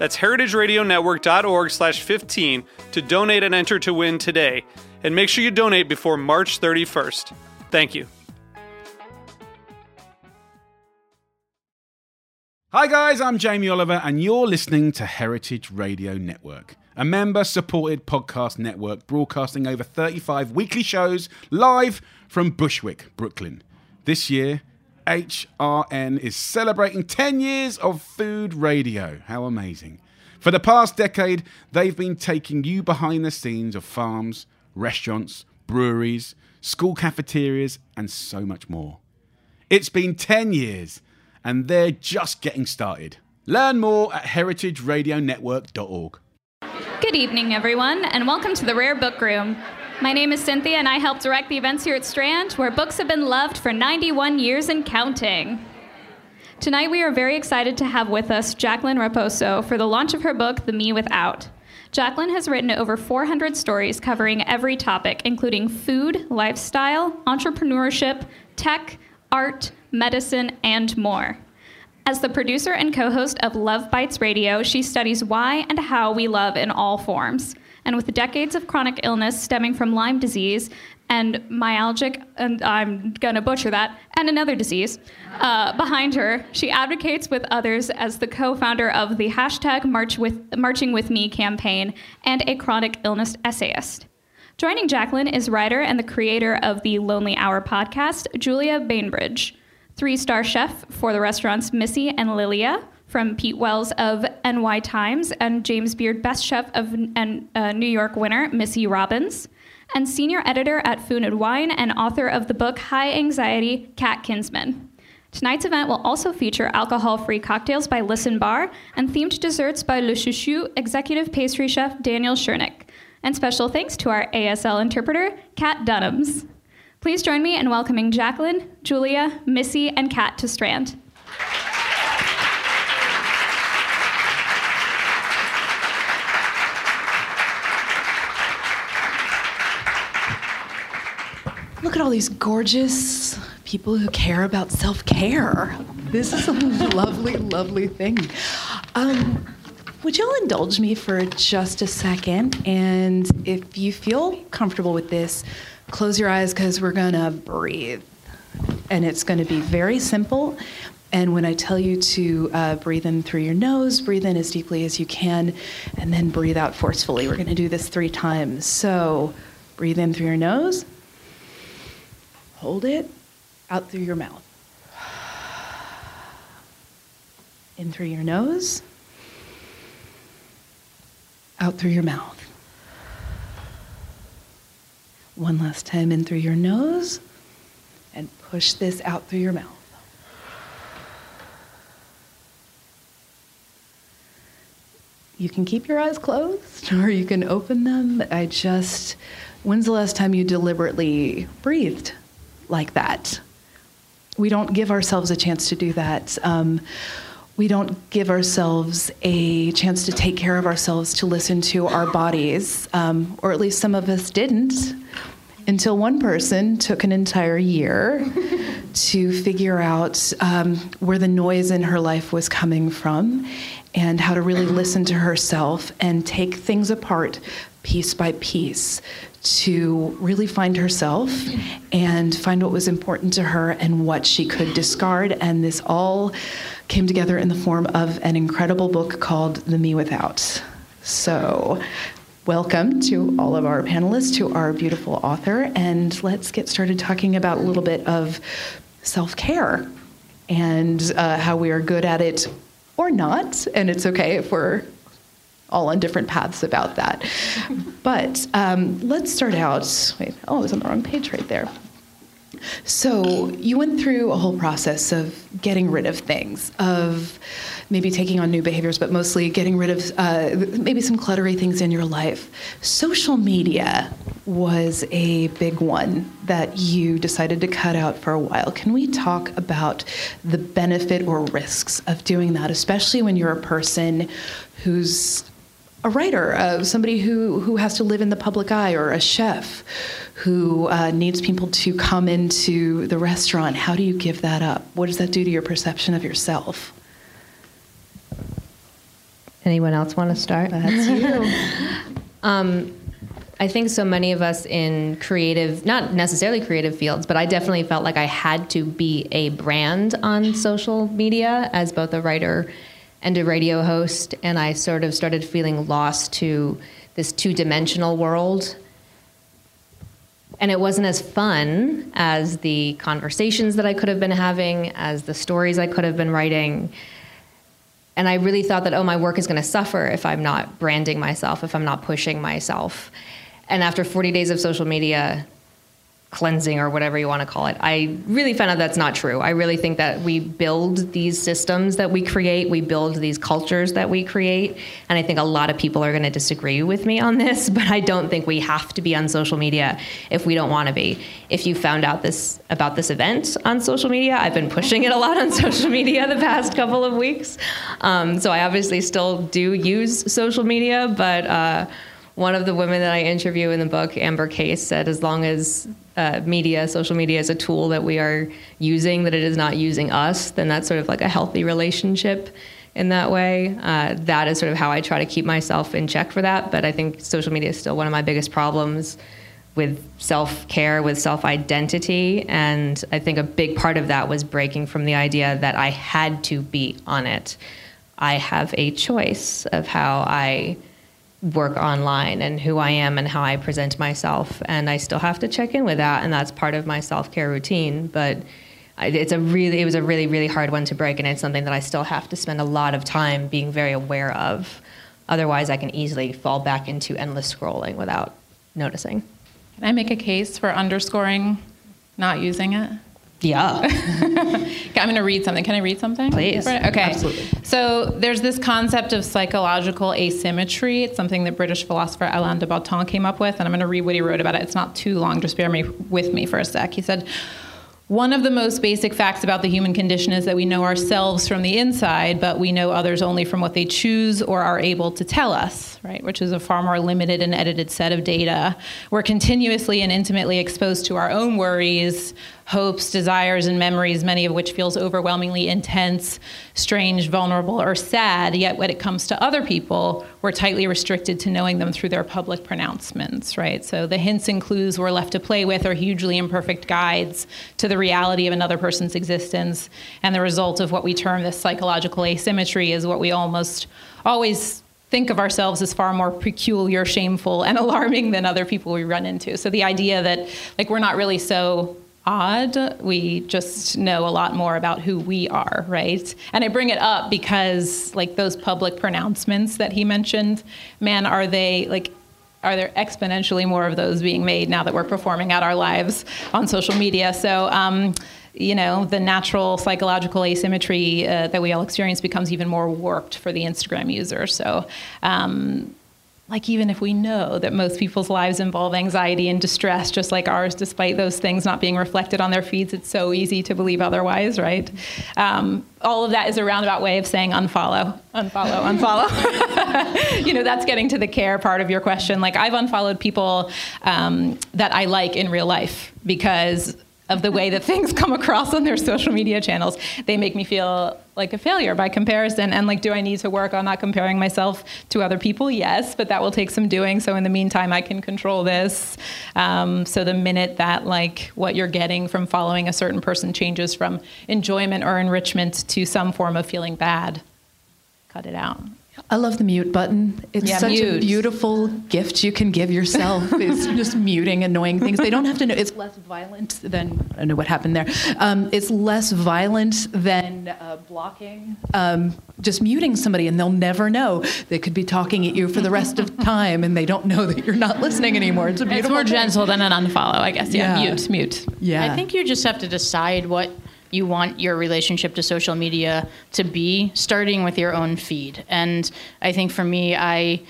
That's heritageradionetwork.org slash 15 to donate and enter to win today. And make sure you donate before March 31st. Thank you. Hi, guys, I'm Jamie Oliver, and you're listening to Heritage Radio Network, a member supported podcast network broadcasting over 35 weekly shows live from Bushwick, Brooklyn. This year, HRN is celebrating 10 years of food radio. How amazing! For the past decade, they've been taking you behind the scenes of farms, restaurants, breweries, school cafeterias, and so much more. It's been 10 years, and they're just getting started. Learn more at heritageradionetwork.org. Good evening, everyone, and welcome to the Rare Book Room. My name is Cynthia, and I help direct the events here at Strand, where books have been loved for 91 years and counting. Tonight, we are very excited to have with us Jacqueline Raposo for the launch of her book, The Me Without. Jacqueline has written over 400 stories covering every topic, including food, lifestyle, entrepreneurship, tech, art, medicine, and more. As the producer and co host of Love Bites Radio, she studies why and how we love in all forms. And with decades of chronic illness stemming from Lyme disease and myalgic, and I'm gonna butcher that, and another disease uh, behind her, she advocates with others as the co founder of the hashtag March with, Marching With Me campaign and a chronic illness essayist. Joining Jacqueline is writer and the creator of the Lonely Hour podcast, Julia Bainbridge three star chef for the restaurants Misi and Lilia from Pete Wells of NY Times and James Beard Best Chef of and uh, New York winner Missy Robbins, and senior editor at Food and Wine and author of the book High Anxiety, Kat Kinsman. Tonight's event will also feature alcohol free cocktails by Listen Bar and themed desserts by Le Coucou executive pastry chef Daniel Skurnick. And special thanks to our ASL interpreter, Kat Dunhams. Please join me in welcoming Jacqueline, Julia, Missy, and Kat to Strand. Look at all these gorgeous people who care about self care. This is a lovely, lovely thing. Um, would y'all indulge me for just a second? And if you feel comfortable with this, close your eyes because we're going to breathe. And it's going to be very simple. And when I tell you to uh, breathe in through your nose, breathe in as deeply as you can, and then breathe out forcefully. We're going to do this three times. So breathe in through your nose, hold it out through your mouth. In through your nose, out through your mouth. One last time in through your nose and push this out through your mouth. You can keep your eyes closed or you can open them. I just, when's the last time you deliberately breathed like that? We don't give ourselves a chance to do that. Um, we don't give ourselves a chance to take care of ourselves, to listen to our bodies, um, or at least some of us didn't until one person took an entire year to figure out um, where the noise in her life was coming from and how to really listen to herself and take things apart piece by piece to really find herself and find what was important to her and what she could discard. And this all came together in the form of an incredible book called The Me Without. So, welcome to all of our panelists, to our beautiful author, and let's get started talking about a little bit of self care and uh, how we are good at it or not. And it's okay if we're all on different paths about that. but um, let's start out. Wait, oh, I was on the wrong page right there. So you went through a whole process of getting rid of things, of maybe taking on new behaviors, but mostly getting rid of uh, maybe some cluttery things in your life. Social media was a big one that you decided to cut out for a while. Can we talk about the benefit or risks of doing that, especially when you're a person who's a writer, uh, somebody who, who has to live in the public eye, or a chef who uh, needs people to come into the restaurant. How do you give that up? What does that do to your perception of yourself? Anyone else want to start? That's you. um, I think so many of us in creative, not necessarily creative fields, but I definitely felt like I had to be a brand on social media as both a writer and a radio host. And I sort of started feeling lost to this two dimensional world. And it wasn't as fun as the conversations that I could have been having, as the stories I could have been writing. And I really thought that, oh, my work is going to suffer if I'm not branding myself, if I'm not pushing myself. And after 40 days of social media, cleansing or whatever you want to call it. I really found out that's not true. I really think that we build these systems that we create, we build these cultures that we create, and I think a lot of people are going to disagree with me on this, but I don't think we have to be on social media if we don't want to be. If you found out this about this event on social media, I've been pushing it a lot on social media the past couple of weeks. Um, so I obviously still do use social media, but uh, one of the women that I interview in the book, Amber Case, said as long as uh, media, social media is a tool that we are using, that it is not using us, then that's sort of like a healthy relationship in that way. Uh, that is sort of how I try to keep myself in check for that. But I think social media is still one of my biggest problems with self care, with self identity. And I think a big part of that was breaking from the idea that I had to be on it. I have a choice of how I work online and who I am and how I present myself. And I still have to check in with that, and that's part of my self care routine. But it's a really, it was a really, really hard one to break, and it's something that I still have to spend a lot of time being very aware of. Otherwise, I can easily fall back into endless scrolling without noticing. Can I make a case for underscoring not using it? Yeah. I'm going to read something. Can I read something? Please. Okay. Absolutely. So there's this concept of psychological asymmetry. It's something that British philosopher Alain de Botton came up with, and I'm going to read what he wrote about it. It's not too long. Just bear me with me for a sec. He said, one of the most basic facts about the human condition is that we know ourselves from the inside, but we know others only from what they choose or are able to tell us, right? Which is a far more limited and edited set of data. We're continuously and intimately exposed to our own worries, hopes, desires, and memories, many of which feels overwhelmingly intense, strange, vulnerable, or sad. Yet when it comes to other people, we're tightly restricted to knowing them through their public pronouncements, right? So the hints and clues we're left to play with are hugely imperfect guides to the reality of another person's existence. And the result of what we term this psychological asymmetry is what we almost always think of ourselves as far more peculiar, shameful, and alarming than other people we run into. So the idea that like we're not really so odd. We just know a lot more about who we are, right? And I bring it up because, like, those public pronouncements that he mentioned, man, are they like, are there exponentially more of those being made now that we're performing out our lives on social media? So, um, you know, the natural psychological asymmetry uh, that we all experience becomes even more warped for the Instagram user. So, um, like even if we know that most people's lives involve anxiety and distress just like ours despite those things not being reflected on their feeds it's so easy to believe otherwise right? Um, all of that is a roundabout way of saying unfollow unfollow unfollow. You know that's getting to the care part of your question. Like i've unfollowed people um, that i like in real life because of the way that things come across on their social media channels. They make me feel like a failure by comparison. And like, do I need to work on not comparing myself to other people? Yes, but that will take some doing. So in the meantime, I can control this. Um, so the minute that like what you're getting from following a certain person changes from enjoyment or enrichment to some form of feeling bad, cut it out. I love the mute button. It's Yeah, such a beautiful gift you can give yourself. It's just muting annoying things. They don't have to know. It's less violent than I don't know what happened there. Um, it's less violent than uh, blocking. Um, just muting somebody, and they'll never know. They could be talking at you for the rest of time, and they don't know that you're not listening anymore. It's a It's more thing. gentle than an unfollow, I guess. Yeah, Yeah. mute, mute. Yeah. I think you just have to decide what you want your relationship to social media to be, starting with your own feed. And I think for me, I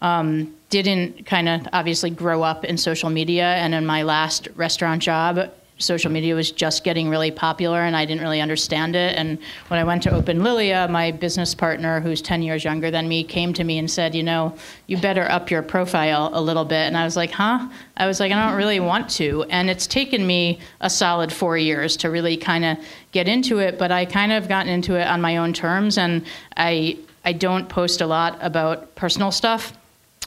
um, didn't kind of obviously grow up in social media. And in my last restaurant job, social media was just getting really popular and I didn't really understand it. And when I went to open Lilia, my business partner, who's 10 years younger than me, came to me and said, You know, you better up your profile a little bit. And I was like, Huh? I was like, I don't really want to. And it's taken me a solid four years to really kind of get into it, but I kind of gotten into it on my own terms. And I, I don't post a lot about personal stuff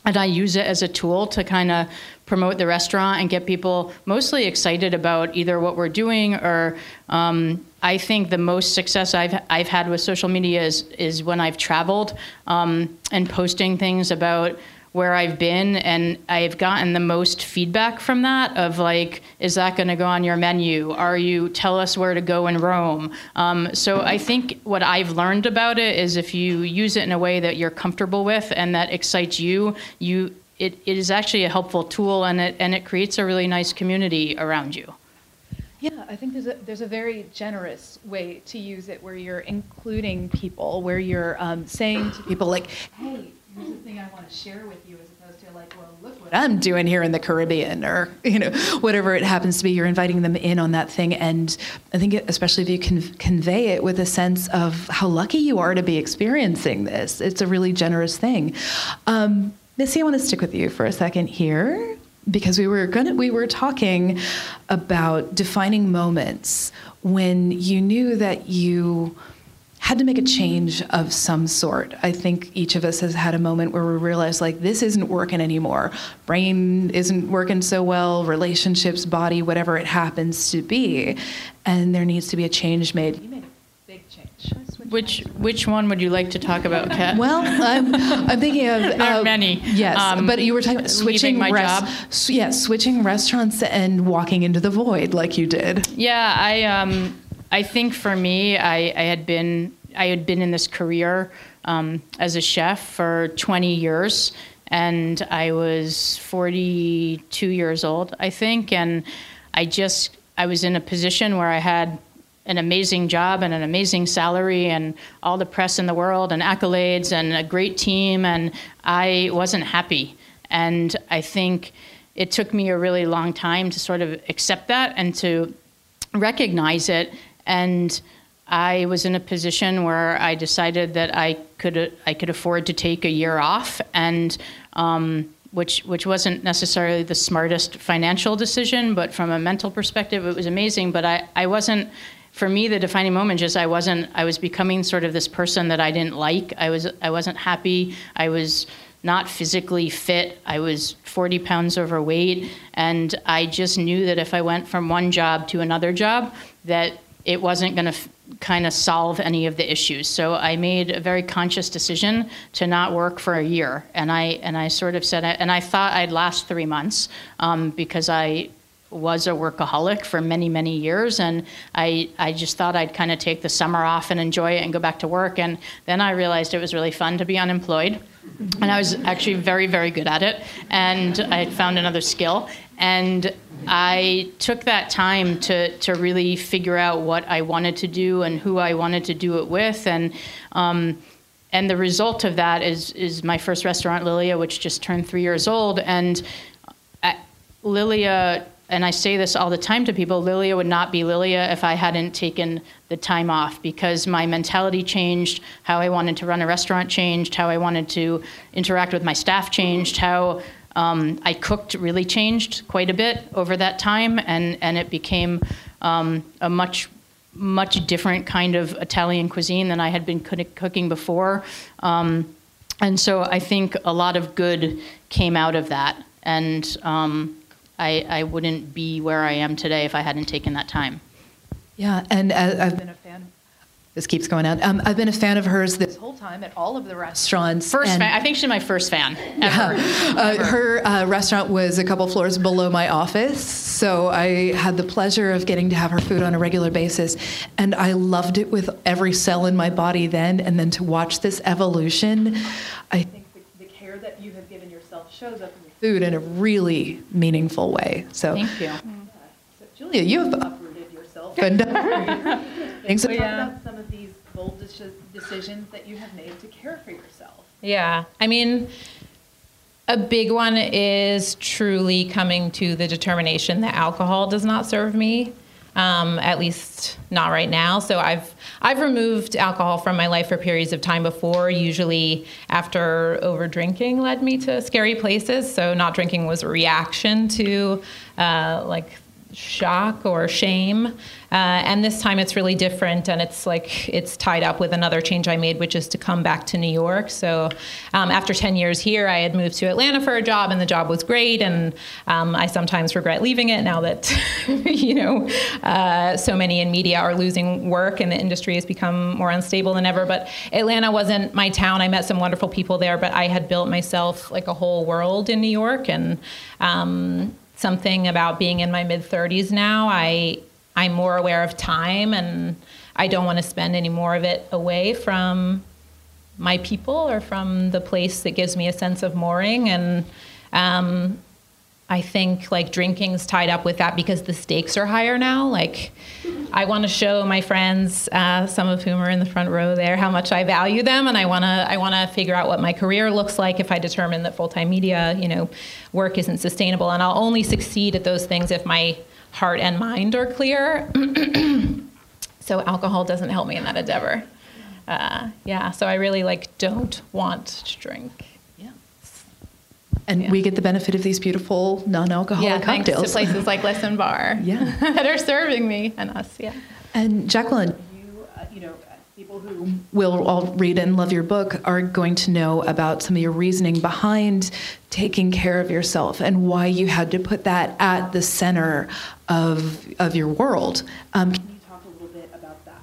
and I use it as a tool to kind of promote the restaurant and get people mostly excited about either what we're doing or um, I think the most success I've I've had with social media is is when I've traveled um, and posting things about where I've been and I've gotten the most feedback from that of like is that going to go on your menu? Are you tell us where to go in Rome. Um, so I think what I've learned about it is if you use it in a way that you're comfortable with and that excites you you it, it is actually a helpful tool and it and it creates a really nice community around you. Yeah, I think there's a, there's a very generous way to use it where you're including people, where you're um, saying to people, like, hey, here's the thing I want to share with you, as opposed to, like, well, look what I'm doing here in the Caribbean, or, you know, whatever it happens to be. You're inviting them in on that thing. And I think, it, especially if you can convey it with a sense of how lucky you are to be experiencing this, it's a really generous thing. Um, Missy, I want to stick with you for a second here because we were gonna we were talking about defining moments when you knew that you had to make a change of some sort. I think each of us has had a moment where we realized like this isn't working anymore. Brain isn't working so well, relationships, body, whatever it happens to be, and there needs to be a change made. You made a big change. Should I switch which which one would you like to talk about Kat well, I'm, I'm thinking of There are many. Yes, Um, but you were talking about switching my res- job. s- yeah, switching restaurants and walking into the void like you did. Yeah, I um, I think for me, I, I had been I had been in this career um, as a chef for 20 years, and I was 42 years old, I think, and I just I was in a position where I had an amazing job and an amazing salary and all the press in the world and accolades and a great team and I wasn't happy. And I think it took me a really long time to sort of accept that and to recognize it and I was in a position where I decided that I could I could afford to take a year off and um, which which wasn't necessarily the smartest financial decision but from a mental perspective it was amazing. But I, I wasn't for me the defining moment just I wasn't I was becoming sort of this person that I didn't like. I was I wasn't happy. I was not physically fit. I was 40 pounds overweight, and I just knew that if I went from one job to another job, that it wasn't going to f- kind of solve any of the issues. So I made a very conscious decision to not work for a year, and I and I sort of said, and I thought I'd last three months um, because I was a workaholic for many many years and i i just thought i'd kind of take the summer off and enjoy it and go back to work and then i realized it was really fun to be unemployed and i was actually very very good at it and i found another skill. And i took that time to to really figure out what i wanted to do and who i wanted to do it with. And um, and the result of that is is my first restaurant lilia which just turned three years old. And I, lilia and I say this all the time to people, Lilia would not be Lilia if I hadn't taken the time off because my mentality changed, how I wanted to run a restaurant changed, how I wanted to interact with my staff changed, how um, I cooked really changed quite a bit over that time, and, and it became um, a much much different kind of Italian cuisine than I had been cooking before. Um, and so I think a lot of good came out of that. And um, I, I wouldn't be where I am today if I hadn't taken that time. Yeah, and uh, I've been a fan this keeps going out. Um, I've been a fan of hers this whole time at all of the restaurants. First fan. I think she's my first fan ever. Uh, her uh, restaurant was a couple floors below my office, so I had the pleasure of getting to have her food on a regular basis, and I loved it with every cell in my body then. And then to watch this evolution, I think the, the care that you have given yourself shows up in your food in a really meaningful way. So, Thank you. so Julia, you have uprooted yourself and things. So talk about some of these bold deci- decisions that you have made to care for yourself. Yeah. I mean, a big one is truly coming to the determination that alcohol does not serve me. Um, at least not right now. So I've I've removed alcohol from my life for periods of time before. Usually after over drinking led me to scary places. So not drinking was a reaction to uh, like shock or shame. Uh, and this time it's really different and it's like it's tied up with another change I made, which is to come back to New York. So um, after 10 years here, I had moved to Atlanta for a job and the job was great. And um, I sometimes regret leaving it now that, you know, uh, so many in media are losing work and the industry has become more unstable than ever. But Atlanta wasn't my town. I met some wonderful people there, but I had built myself like a whole world in New York. And, um, something about being in my mid 30s now. I I'm more aware of time and I don't want to spend any more of it away from my people or from the place that gives me a sense of mooring and um, I think like drinking's tied up with that because the stakes are higher now. Like, I want to show my friends, uh, some of whom are in the front row there, how much I value them, and I want to I want to figure out what my career looks like if I determine that full time media, you know, work isn't sustainable, and I'll only succeed at those things if my heart and mind are clear. so alcohol doesn't help me in that endeavor. Uh, yeah, so I really like don't want to drink. And Yeah. we get the benefit of these beautiful non-alcoholic yeah, thanks cocktails. to places like Listen Bar. Yeah. that are serving me and us. Yeah. And Jacqueline, you, uh, you know, people who will all read and love your book are going to know about some of your reasoning behind taking care of yourself and why you had to put that at the center of of your world. Um, can you talk a little bit about that?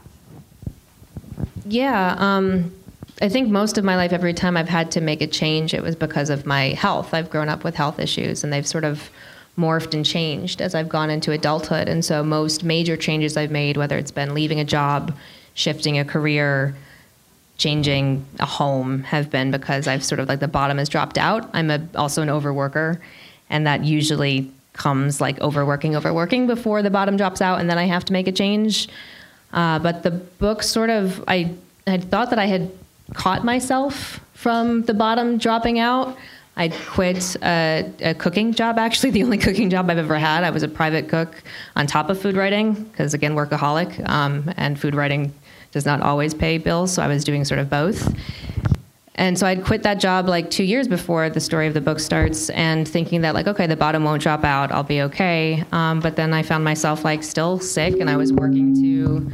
Yeah, um, I think most of my life, every time I've had to make a change, it was because of my health. I've grown up with health issues, and they've sort of morphed and changed as I've gone into adulthood. And so, most major changes I've made, whether it's been leaving a job, shifting a career, changing a home, have been because I've sort of like the bottom has dropped out. I'm a, also an overworker, and that usually comes like overworking, overworking before the bottom drops out, and then I have to make a change. Uh, but the book sort of, I had thought that I had caught myself from the bottom dropping out. I quit a, a cooking job, actually, the only cooking job I've ever had. I was a private cook on top of food writing, because again, workaholic, um, and food writing does not always pay bills, so I was doing sort of both. And so I'd quit that job like two years before the story of the book starts, and thinking that like, okay, the bottom won't drop out, I'll be okay. Um, but then I found myself like still sick, and I was working to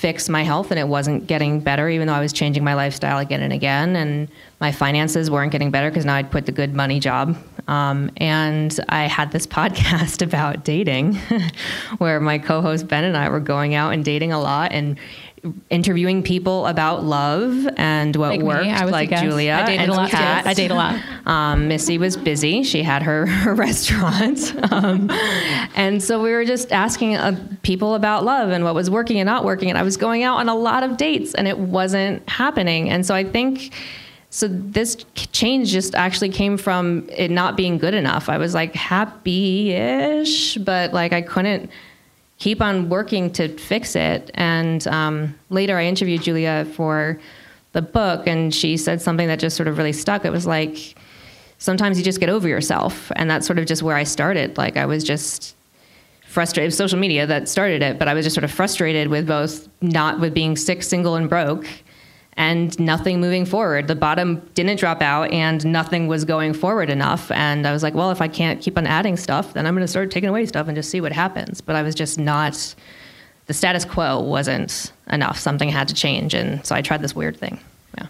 fix my health, and it wasn't getting better, even though I was changing my lifestyle again and again, and my finances weren't getting better because now I'd quit the good money job. Um, and I had this podcast about dating, where my co-host Ben and I were going out and dating a lot and interviewing people about love and what Like me, worked, I was like. Julia I dated and a lot, Kat. yes. I date a lot. Um, Missy was busy; she had her, her restaurant, um, and so we were just asking uh, people about love and what was working and not working. And I was going out on a lot of dates, and it wasn't happening. And so I think. So this change just actually came from it not being good enough. I was like happy-ish, but like I couldn't keep on working to fix it. And um, later, I interviewed Julia for the book, and she said something that just sort of really stuck. It was like sometimes you just get over yourself, and that's sort of just where I started. Like I was just frustrated. Social media that started it, but I was just sort of frustrated with both not with being sick, single, and broke. And nothing moving forward. The bottom didn't drop out, and nothing was going forward enough. And I was like, well, if I can't keep on adding stuff, then I'm going to start taking away stuff and just see what happens. But I was just not, the status quo wasn't enough. Something had to change. And so I tried this weird thing. Yeah.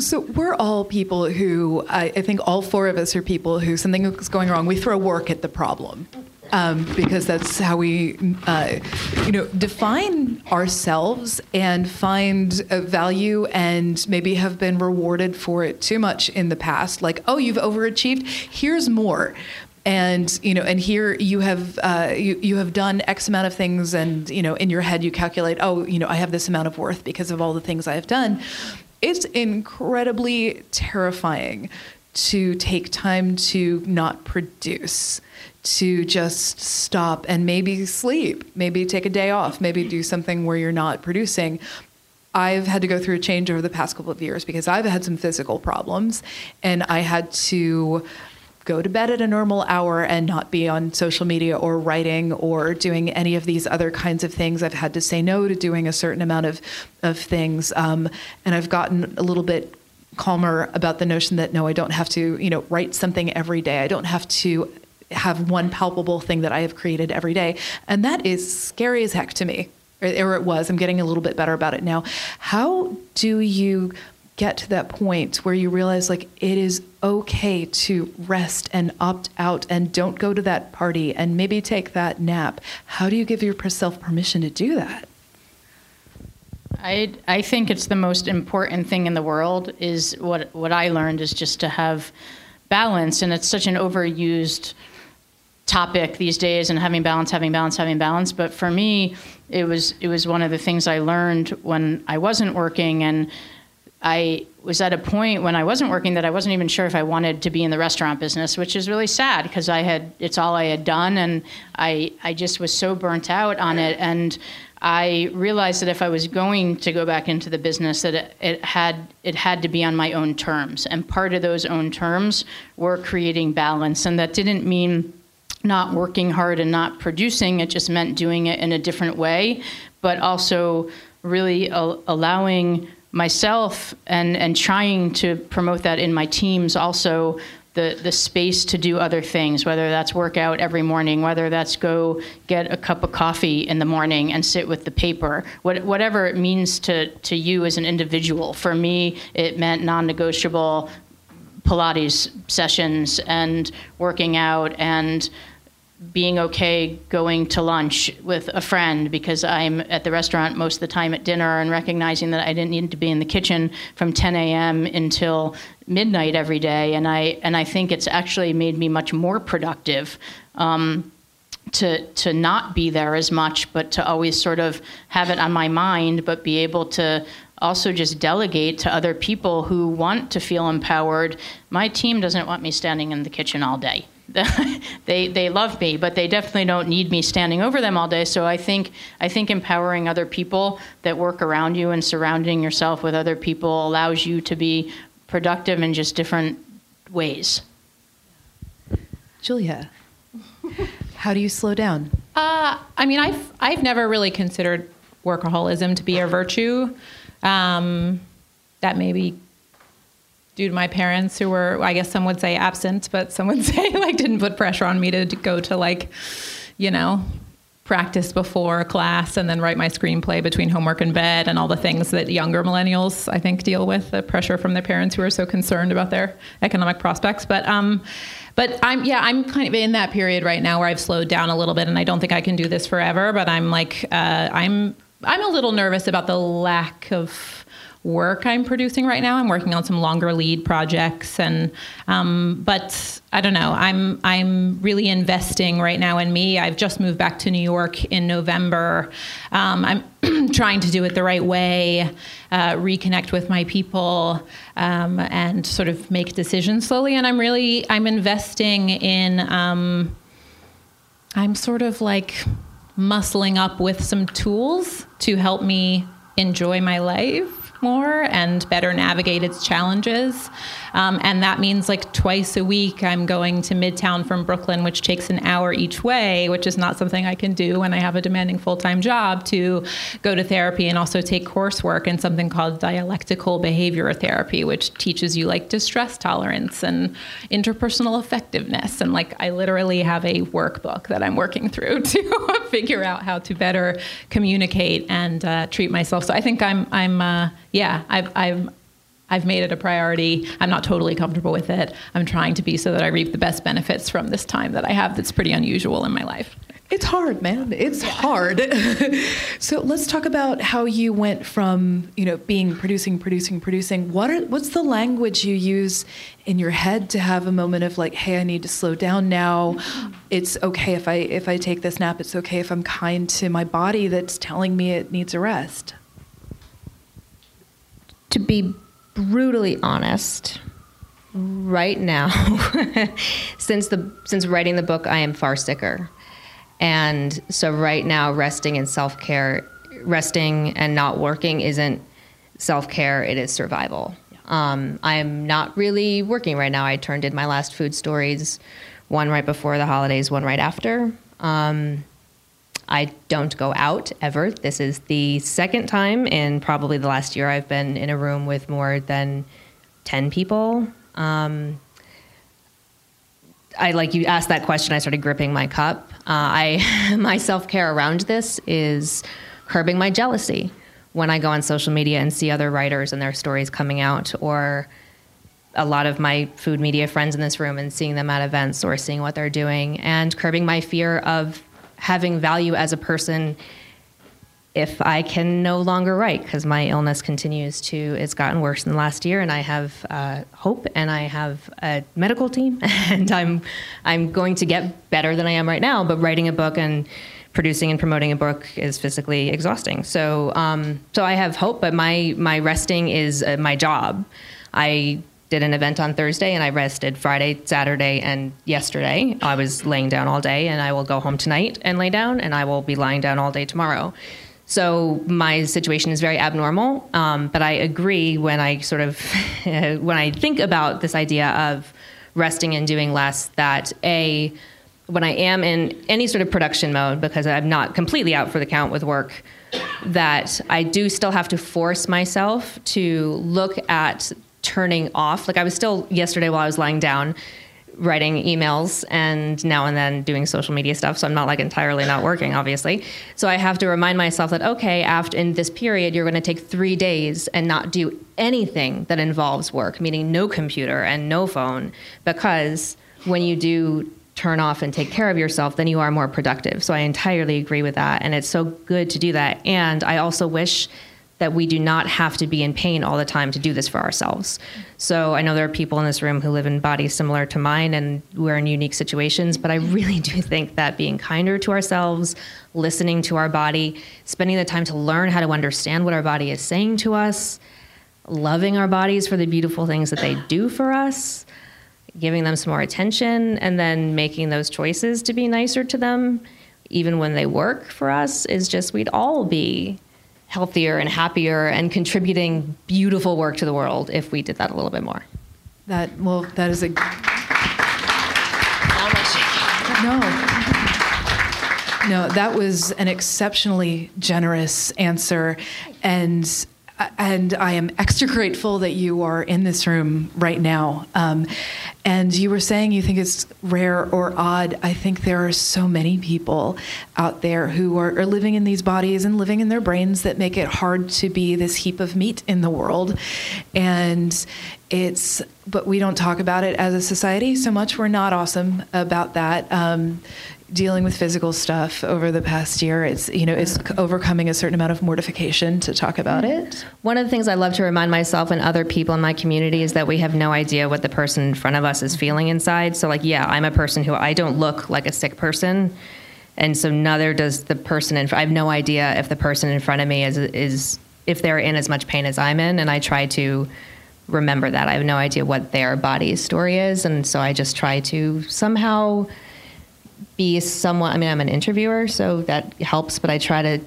So we're all people who I, I think all four of us are people who something is going wrong. We throw work at the problem. Um, because that's how we, uh, you know, define ourselves and find value and maybe have been rewarded for it too much in the past. Like, oh, you've overachieved. Here's more and you know and here you have uh, you, you have done x amount of things and you know in your head you calculate oh you know i have this amount of worth because of all the things i have done it's incredibly terrifying to take time to not produce to just stop and maybe sleep maybe take a day off maybe do something where you're not producing I've had to go through a change over the past couple of years because I've had some physical problems and I had to go to bed at a normal hour and not be on social media or writing or doing any of these other kinds of things. I've had to say no to doing a certain amount of, of things. Um, and I've gotten a little bit calmer about the notion that no, I don't have to, you know, write something every day. I don't have to have one palpable thing that I have created every day. And that is scary as heck to me. Or, or it was. I'm getting a little bit better about it now. How do you get to that point where you realize like it is okay to rest and opt out and don't go to that party and maybe take that nap how do you give yourself permission to do that I, I think it's the most important thing in the world is what what I learned is just to have balance and it's such an overused topic these days and having balance having balance having balance. But for me it was it was one of the things I learned when I wasn't working. And I was at a point when I wasn't working that I wasn't even sure if I wanted to be in the restaurant business, which is really sad because I had it's all I had done. And I I just was so burnt out on it. And I realized that if I was going to go back into the business that it, it had it had to be on my own terms. And part of those own terms were creating balance. And that didn't mean not working hard and not producing it just meant doing it in a different way but also really allowing myself and, and trying to promote that in my teams also the, the space to do other things, whether that's work out every morning, whether that's go get a cup of coffee in the morning and sit with the paper, what, whatever it means to, to you as an individual. For me, it meant non negotiable Pilates sessions and working out and being okay going to lunch with a friend because I'm at the restaurant most of the time at dinner and recognizing that I didn't need to be in the kitchen from 10 a.m. until midnight every day. And I, and I think it's actually made me much more productive. Um, to to not be there as much, but to always sort of have it on my mind, but be able to also just delegate to other people who want to feel empowered. My team doesn't want me standing in the kitchen all day. they they love me, but they definitely don't need me standing over them all day. So I think I think empowering other people that work around you and surrounding yourself with other people allows you to be productive in just different ways. Julia, how do you slow down? Uh, I mean, I've I've never really considered workaholism to be a virtue. Um, that maybe due to my parents who were i guess some would say absent but some would say like didn't put pressure on me to go to like you know practice before class and then write my screenplay between homework and bed and all the things that younger millennials i think deal with the pressure from their parents who are so concerned about their economic prospects. But um but i'm yeah i'm kind of in that period right now where i've slowed down a little bit and i don't think i can do this forever but i'm like uh, i'm i'm a little nervous about the lack of work I'm producing right now. I'm working on some longer lead projects, and um, but I don't know. I'm I'm really investing right now in me. I've just moved back to New York in November. Um, I'm trying to do it the right way, uh, reconnect with my people, um, and sort of make decisions slowly. And I'm really I'm investing in. Um, I'm sort of like muscling up with some tools to help me enjoy my life more and better navigate its challenges. Um, and that means like twice a week, I'm going to Midtown from Brooklyn, which takes an hour each way, which is not something I can do when I have a demanding full time job to go to therapy and also take coursework in something called dialectical behavior therapy, which teaches you like distress tolerance and interpersonal effectiveness. And like I literally have a workbook that I'm working through to figure out how to better communicate and uh, treat myself. So I think I'm, I'm, uh, yeah, I've, I'm I've made it a priority. I'm not totally comfortable with it. I'm trying to be so that I reap the best benefits from this time that I have that's pretty unusual in my life. It's hard, man. It's hard. so let's talk about how you went from, you know, being producing, producing, producing. What are what's the language you use in your head to have a moment of like, hey, I need to slow down now. It's okay if I if I take this nap. It's okay if I'm kind to my body that's telling me it needs a rest. To be brutally honest, right now, since the since writing the book, I am far sicker, and so right now, resting and self care, resting and not working isn't self care; it is survival. Um, I'm not really working right now. I turned in my last food stories, one right before the holidays, one right after. Um, I don't go out ever. This is the second time in probably the last year I've been in a room with more than 10 people. Um, I like you asked that question. I started gripping my cup. Uh, I my self care around this is curbing my jealousy when I go on social media and see other writers and their stories coming out, or a lot of my food media friends in this room and seeing them at events or seeing what they're doing, and curbing my fear of having value as a person if I can no longer write because my illness continues to, it's gotten worse in the last year, and I have uh, hope and I have a medical team, and I'm, I'm going to get better than I am right now. But writing a book and producing and promoting a book is physically exhausting. So, um, so I have hope, but my, my resting is uh, my job. I did an event on Thursday and I rested Friday, Saturday, and yesterday. I was laying down all day, and I will go home tonight and lay down, and I will be lying down all day tomorrow. So my situation is very abnormal, um, but I agree when I sort of when I think about this idea of resting and doing less. That a when I am in any sort of production mode, because I'm not completely out for the count with work, that I do still have to force myself to look at turning off. Like I was still yesterday while I was lying down writing emails and now and then doing social media stuff. So i'm not like entirely not working obviously. So i have to remind myself that okay after in this period you're going to take three days and not do anything that involves work meaning no computer and no phone. Because when you do turn off and take care of yourself then you are more productive. So i entirely agree with that and it's so good to do that. And i also wish that we do not have to be in pain all the time to do this for ourselves. So I know there are people in this room who live in bodies similar to mine and we're in unique situations, but I really do think that being kinder to ourselves, listening to our body, spending the time to learn how to understand what our body is saying to us, loving our bodies for the beautiful things that they do for us, giving them some more attention, and then making those choices to be nicer to them, even when they work for us, is just we'd all be healthier and happier and contributing beautiful work to the world if we did that a little bit more. That well, that is a no. No, that was an exceptionally generous answer, and and I am extra grateful that you are in this room right now. Um, and you were saying you think it's rare or odd. I think there are so many people out there who are, are, living in these bodies and living in their brains that make it hard to be this heap of meat in the world. And it's, but we don't talk about it as a society so much. We're not awesome about that. Um, dealing with physical stuff over the past year it's you know it's overcoming a certain amount of mortification to talk about it one of the things i love to remind myself and other people in my community is that we have no idea what the person in front of us is feeling inside so like yeah i'm a person who i don't look like a sick person and so neither does the person in i have no idea if the person in front of me is is if they're in as much pain as i'm in and i try to remember that. I have no idea what their body's story is and so i just try to somehow be someone i mean i'm an interviewer so that helps but i try to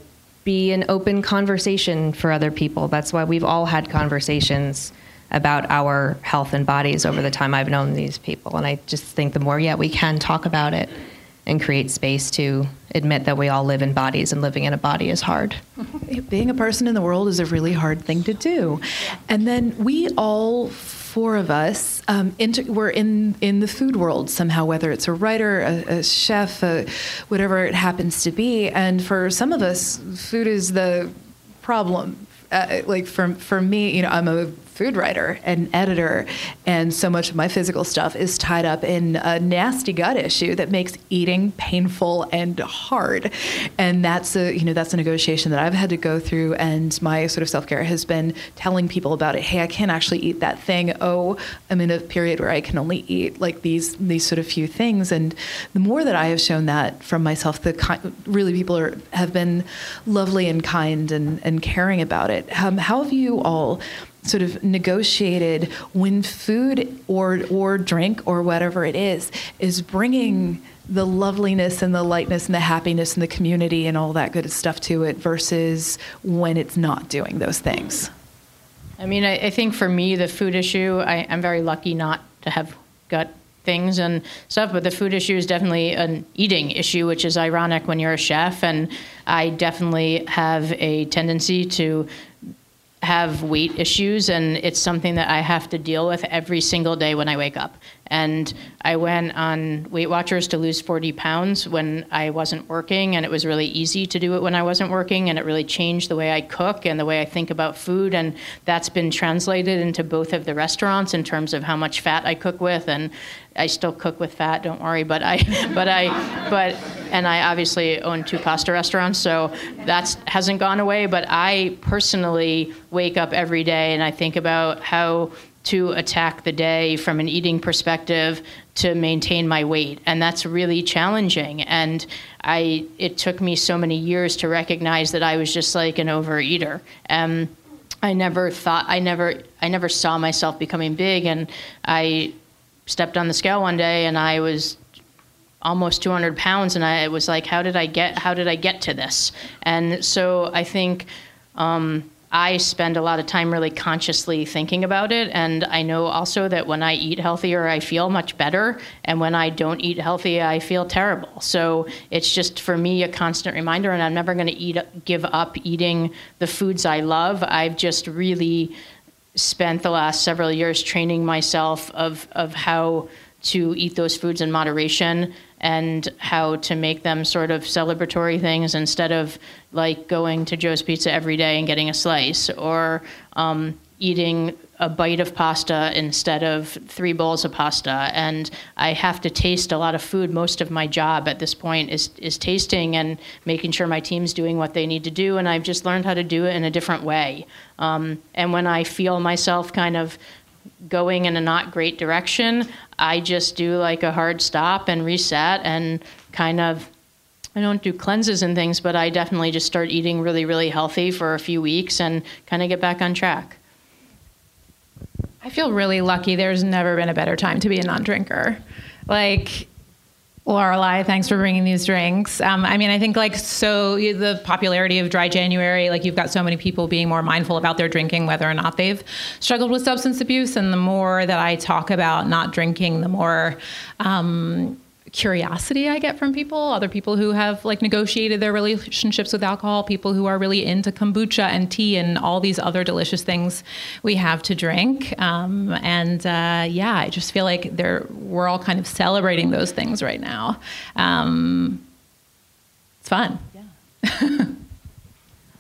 be an open conversation for other people. That's why we've all had conversations about our health and bodies over the time i've known these people and i just think the more yeah we can talk about it and create space to admit that we all live in bodies and living in a body is hard. Being a person in the world is a really hard thing to do. And then we all four of us um, inter- we're in in the food world somehow, whether it's a writer, a, a chef, a, whatever it happens to be. And for some of us, food is the problem. Uh, like for for me, you know, I'm a food writer and editor, and so much of my physical stuff is tied up in a nasty gut issue that makes eating painful and hard. And that's a you know that's a negotiation that I've had to go through, and my sort of self care has been telling people about it. Hey, I can't actually eat that thing. Oh, I'm in a period where I can only eat like these these sort of few things. And the more that I have shown that from myself, the ki- really people are have been lovely and kind and and caring about it. Um, how have you all? Sort of negotiated when food or or drink or whatever it is is bringing the loveliness and the lightness and the happiness and the community and all that good stuff to it versus when it's not doing those things. I mean, I, I think for me, the food issue, I, I'm very lucky not to have gut things and stuff, but the food issue is definitely an eating issue, which is ironic when you're a chef. And I definitely have a tendency to have weight issues, and it's something that I have to deal with every single day when I wake up. And I went on Weight Watchers to lose 40 pounds when I wasn't working, and it was really easy to do it when I wasn't working, and it really changed the way I cook and the way I think about food. And that's been translated into both of the restaurants in terms of how much fat I cook with, and I still cook with fat. Don't worry, but I, but I, but and I obviously own two pasta restaurants, so that hasn't gone away. But I personally wake up every day and I think about how to attack the day from an eating perspective to maintain my weight and that's really challenging and i it took me so many years to recognize that i was just like an overeater um, i never thought i never i never saw myself becoming big and i stepped on the scale one day and i was almost 200 pounds and i was like how did i get how did i get to this and so i think um, I spend a lot of time really consciously thinking about it. And I know also that when I eat healthier, I feel much better. And when I don't eat healthy, I feel terrible. So it's just for me a constant reminder. And I'm never going to eat, give up eating the foods I love. I've just really spent the last several years training myself of, of how to eat those foods in moderation and how to make them sort of celebratory things instead of like going to Joe's Pizza every day and getting a slice or um, eating a bite of pasta instead of three bowls of pasta. And i have to taste a lot of food. Most of my job at this point is, is tasting and making sure my team's doing what they need to do. And i've just learned how to do it in a different way. Um, and when i feel myself kind of going in a not great direction, I just do like a hard stop and reset and kind of I don't do cleanses and things, but I definitely just start eating really, really healthy for a few weeks and kind of get back on track. I feel really lucky. There's never been a better time to be a non drinker. Like, Lorelei, thanks for bringing these drinks. Um, I mean, I think like so the popularity of dry January, like you've got so many people being more mindful about their drinking, whether or not they've struggled with substance abuse. And the more that I talk about not drinking, the more um, curiosity I get from people, other people who have like negotiated their relationships with alcohol, people who are really into kombucha and tea and all these other delicious things we have to drink. Um, and uh, yeah, I just feel like they're, we're all kind of celebrating those things right now. Um, it's fun. Yeah.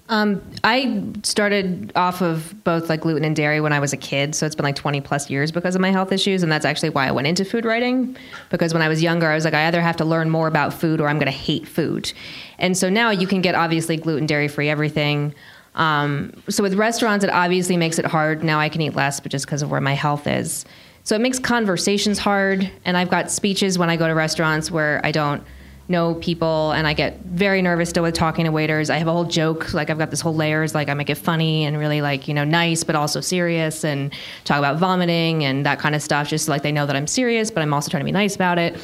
Um, I started off of both like gluten and dairy when I was a kid, so it's been like 20 plus years because of my health issues, and that's actually why I went into food writing. Because when I was younger, I was like, I either have to learn more about food or I'm going to hate food. And so now you can get obviously gluten, dairy free everything. Um, so with restaurants, it obviously makes it hard. Now I can eat less, but just because of where my health is. So it makes conversations hard, and I've got speeches when I go to restaurants where I don't know people and I get very nervous still with talking to waiters. I have a whole joke, like I've got this whole layers, like I make it funny and really like, you know, nice but also serious and talk about vomiting and that kind of stuff, just so, like they know that I'm serious, but I'm also trying to be nice about it.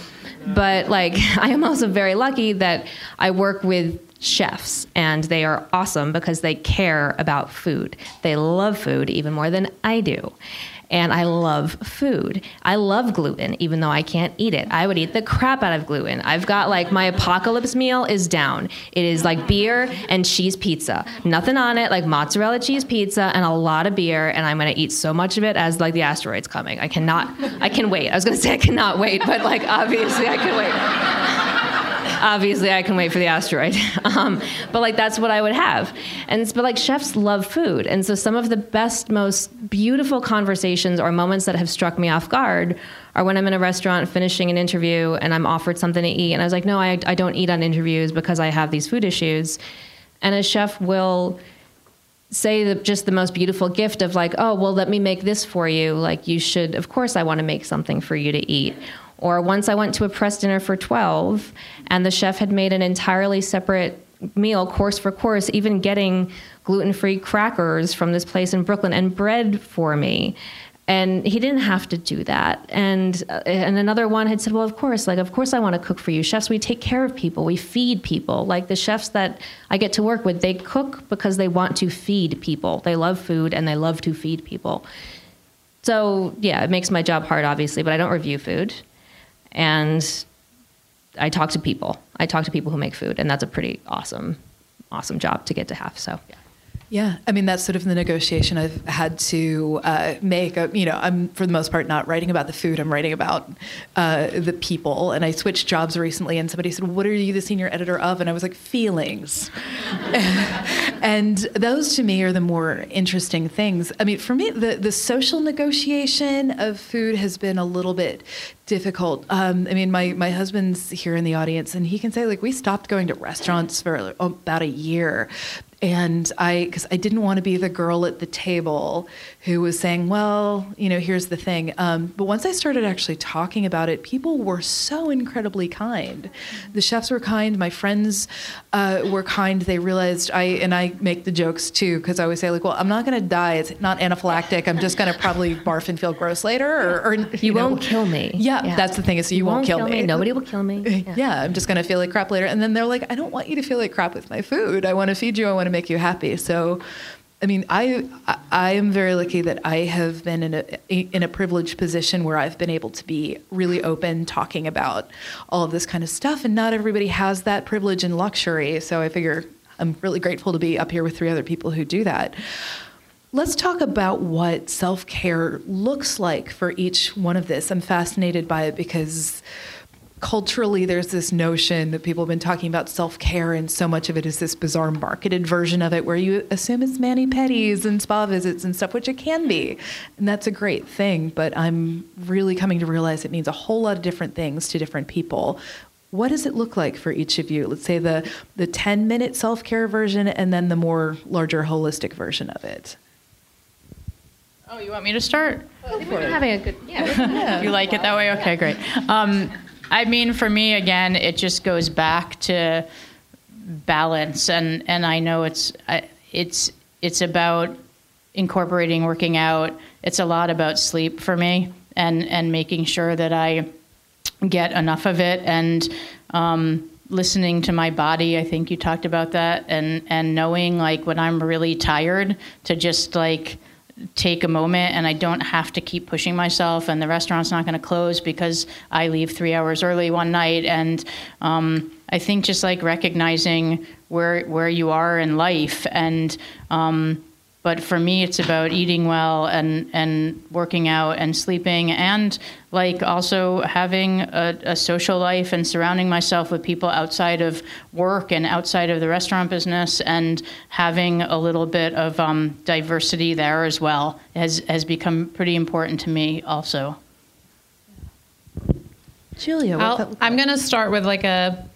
But like I am also very lucky that I work with chefs and they are awesome because they care about food. They love food even more than I do and I love food. I love gluten, even though I can't eat it. I would eat the crap out of gluten. I've got like my apocalypse meal is down. It is like beer and cheese pizza. Nothing on it, like mozzarella cheese pizza and a lot of beer, and I'm gonna eat so much of it as like the asteroids coming. I cannot, I can wait. I was gonna say I cannot wait, but like obviously I can wait. Obviously I can wait for the asteroid. Um, but like that's what I would have. And but like chefs love food, and so some of the best, most beautiful conversations or moments that have struck me off guard are when I'm in a restaurant finishing an interview and I'm offered something to eat, and I was like, no, I, I don't eat on interviews because I have these food issues, and a chef will say the, just the most beautiful gift of like, oh, well, let me make this for you. Like, you should, of course, I want to make something for you to eat. Or once I went to a press dinner for 12, and the chef had made an entirely separate meal, course for course, even getting gluten free crackers from this place in Brooklyn and bread for me. And he didn't have to do that. And uh, and another one had said well of course like of course i want to cook for you. Chefs we take care of people. We feed people. Like the chefs that i get to work with they cook because they want to feed people. They love food and they love to feed people. So yeah it makes my job hard obviously but i don't review food and i talk to people. I talk to people who make food and that's a pretty awesome awesome job to get to have so. Yeah yeah, I mean that's sort of the negotiation I've had to uh, make. Uh, you know, I'm for the most part not writing about the food. I'm writing about uh, the people. And I switched jobs recently, and somebody said, "What are you the senior editor of?" And I was like, "Feelings." and those to me are the more interesting things. I mean, for me, the the social negotiation of food has been a little bit difficult. Um, I mean, my my husband's here in the audience, and he can say like we stopped going to restaurants for about a year and I, because I didn't want to be the girl at the table who was saying, well, you know, here's the thing. Um, but once I started actually talking about it, people were so incredibly kind. The chefs were kind. My friends uh, were kind. They realized I, and I make the jokes too, because I always say, like, well, I'm not going to die. It's not anaphylactic. I'm just going to probably barf and feel gross later. Or, or you, you won't kill me. Yeah, yeah, that's the thing is you, you won't, won't, kill, me. me. Nobody will kill me. Yeah. yeah, I'm just going to feel like crap later. And then they're like, I don't want you to feel like crap with my food. I want to feed you. I want to make you happy. So, I mean, I I am very lucky that I have been in a in a privileged position where I've been able to be really open, talking about all of this kind of stuff, and not everybody has that privilege and luxury. So I figure I'm really grateful to be up here with three other people who do that. Let's talk about what self care looks like for each one of this. I'm fascinated by it because culturally there's this notion that people have been talking about self-care and so much of it is this bizarre marketed version of it where you assume it's mani pedis and spa visits and stuff which it can be and that's a great thing but i'm really coming to realize it means a whole lot of different things to different people what does it look like for each of you let's say the the 10 minute self-care version and then the more larger holistic version of it Oh, you want me to start? We're having a good, yeah. yeah. you like it that way? Okay, great. Um, I mean, for me, again, it just goes back to balance, and and I know it's it's it's about incorporating working out. It's a lot about sleep for me, and and making sure that I get enough of it, and um, listening to my body. I think you talked about that, and and knowing like when I'm really tired to just like take a moment and I don't have to keep pushing myself and the restaurant's not going to close because I leave three hours early one night. And um, I think just like recognizing where where you are in life and um, but for me, it's about eating well and, and working out and sleeping and like also having a, a, social life and surrounding myself with people outside of work and outside of the restaurant business and having a little bit of um, diversity there as well has, has become pretty important to me also. Julia, I'm going to start with like a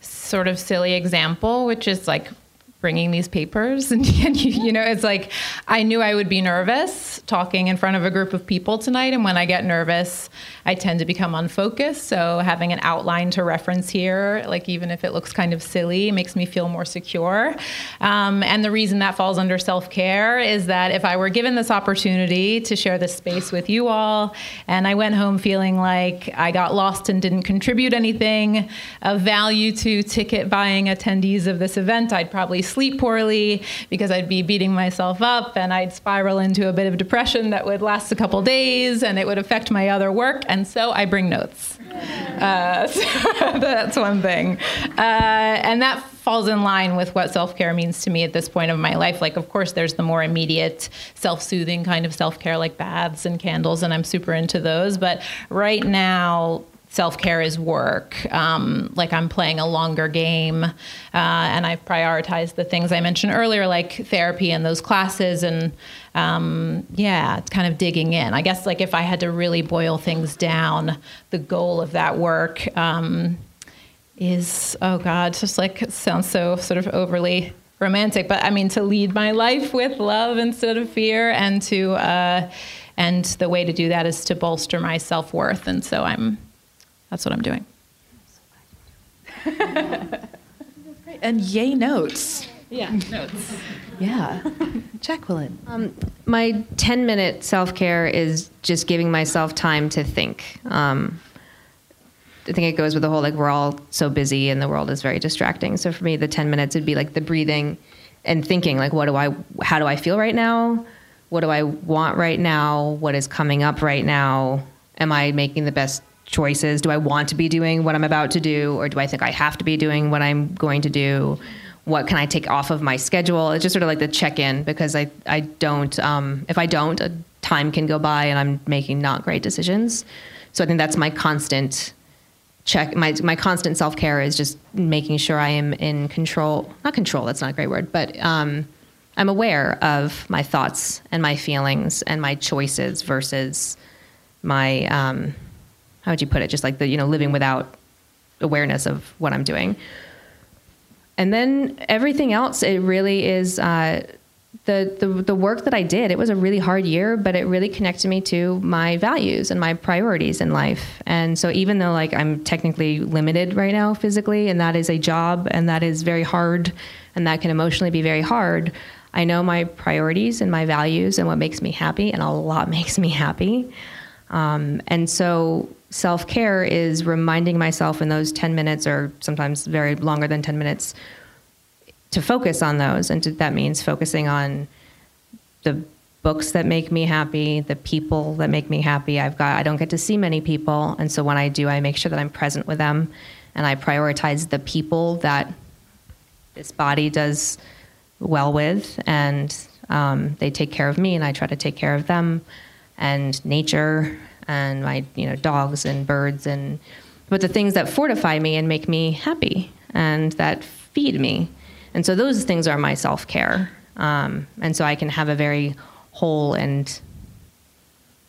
sort of silly example, which is like bringing these papers and, and you, you, know it's like i knew i would be nervous talking in front of a group of people tonight. And when i get nervous i tend to become unfocused. So having an outline to reference here like even if it looks kind of silly makes me feel more secure. Um, and the reason that falls under self-care is that if i were given this opportunity to share this space with you all and i went home feeling like i got lost and didn't contribute anything of value to ticket buying attendees of this event i'd probably sleep poorly because I'd be beating myself up and I'd spiral into a bit of depression that would last a couple days and it would affect my other work. And so I bring notes. Uh, so that's one thing. Uh, and that falls in line with what self care means to me at this point of my life. Like, of course, there's the more immediate, self soothing kind of self care, like baths and candles, and I'm super into those. But right now, self care is work. Um, like I'm playing a longer game, uh, and I've prioritized the things I mentioned earlier, like therapy and those classes. And um, yeah, it's kind of digging in. I guess like if I had to really boil things down, the goal of that work um, is oh god, just like sounds so sort of overly romantic, but I mean to lead my life with love instead of fear, and to uh, and the way to do that is to bolster my self worth, and so I'm that's what I'm doing. and yay notes. Yeah, notes. Yeah, Jacqueline. Um, my 10 minute self care is just giving myself time to think. Um, I think it goes with the whole like we're all so busy and the world is very distracting. So for me, the 10 minutes would be like the breathing and thinking like, what do I, how do I feel right now? What do I want right now? What is coming up right now? Am I making the best choices? Do I want to be doing what I'm about to do, or do I think I have to be doing what I'm going to do? What can I take off of my schedule? It's just sort of like the check in because I, I don't, um, if I don't, time can go by and I'm making not great decisions. So I think that's my constant check my my constant self care is just making sure I am in control. Not control. That's not a great word, but um, I'm aware of my thoughts and my feelings and my choices versus my um, how would you put it? Just like the you know living without awareness of what I'm doing. And then everything else, it really is. Uh, the, the, the work that I did, it was a really hard year, but it really connected me to my values and my priorities in life. And so even though like I'm technically limited right now physically, and that is a job and that is very hard and that can emotionally be very hard, I know my priorities and my values and what makes me happy, and a lot makes me happy. Um, and so self care is reminding myself in those 10 minutes or sometimes very longer than 10 minutes to focus on those. And to, that means focusing on the books that make me happy, the people that make me happy. I've got I don't get to see many people, and so when I do, I make sure that I'm present with them, and I prioritize the people that this body does well with, and um, they take care of me, and I try to take care of them, and nature, and my you know dogs and birds, and but the things that fortify me and make me happy, and that feed me. And so those things are my self care. Um, and so I can have a very whole and,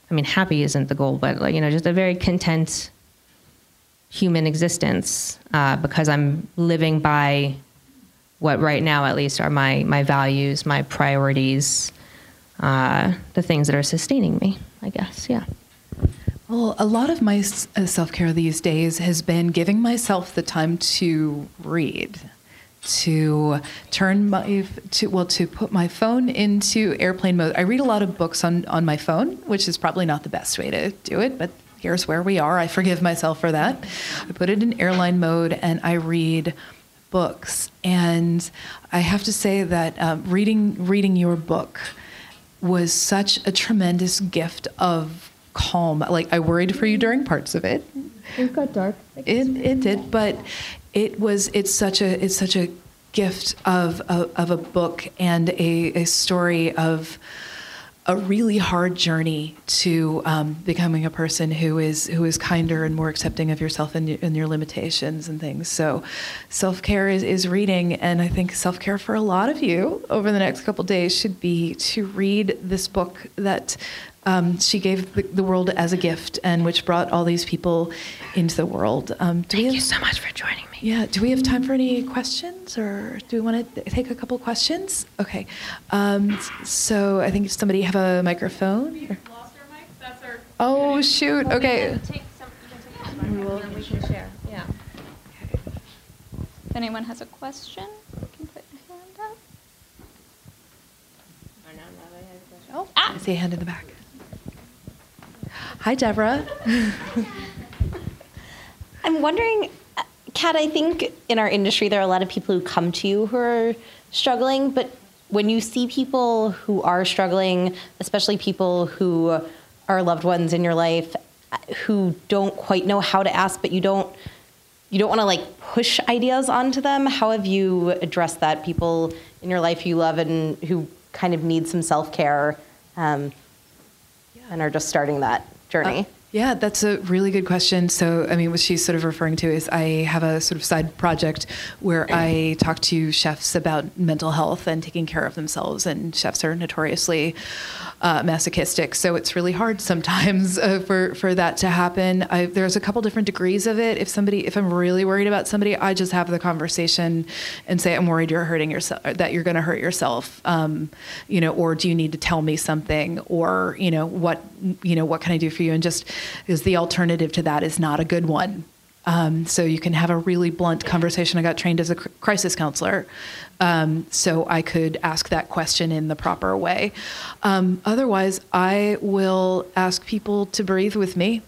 I mean, happy isn't the goal, but like, you know, just a very content human existence uh, because I'm living by what right now at least are my, my values, my priorities, uh, the things that are sustaining me, I guess. Yeah. Well, a lot of my uh, self care these days has been giving myself the time to read to turn my to well to put my phone into airplane mode. I read a lot of books on on my phone, which is probably not the best way to do it, but here's where we are. I forgive myself for that. I put it in airline mode and I read books. And I have to say that um, reading reading your book was such a tremendous gift of calm. Like I worried for you during parts of it. It got dark. It it did, but it was it's such a it's such a gift of of, of a book and a, a story of a really hard journey to um, becoming a person who is who is kinder and more accepting of yourself and, and your limitations and things. So, self care is, is reading, and I think self care for a lot of you over the next couple days should be to read this book that um, she gave the, the, world as a gift, and which brought all these people into the world. Um, Thank have, you so much for joining me. Yeah. Do we have time for any questions, or do we want to take a couple questions? Okay. Um, so I think somebody have a microphone. We lost our mic. That's our. Oh shoot. Well, okay. We can take some, we can, we can share. Yeah. Okay. If anyone has a question, you can put your hand up. Oh, ah. I see a hand in the back. Hi, Deborah. I'm wondering, Kat, I think in our industry there are a lot of people who come to you who are struggling, but when you see people who are struggling, especially people who are loved ones in your life who don't quite know how to ask, but you don't you don't want to like push ideas onto them. How have you addressed that? People in your life you love and who kind of need some self care um, and are just starting that journey? Uh, yeah, that's a really good question. So, I mean, what she's sort of referring to is I have a sort of side project where mm. I talk to chefs about mental health and taking care of themselves, and chefs are notoriously uh, masochistic, so it's really hard sometimes uh, for for that to happen. I, there's a couple different degrees of it. If somebody, if I'm really worried about somebody, I just have the conversation and say, "I'm worried you're hurting yourself, that you're going to hurt yourself," um, you know, or do you need to tell me something, or you know, what you know, what can I do for you? And just because the alternative to that is not a good one. Um, so you can have a really blunt conversation. I got trained as a crisis counselor, um, so I could ask that question in the proper way. Um, otherwise, I will ask people to breathe with me.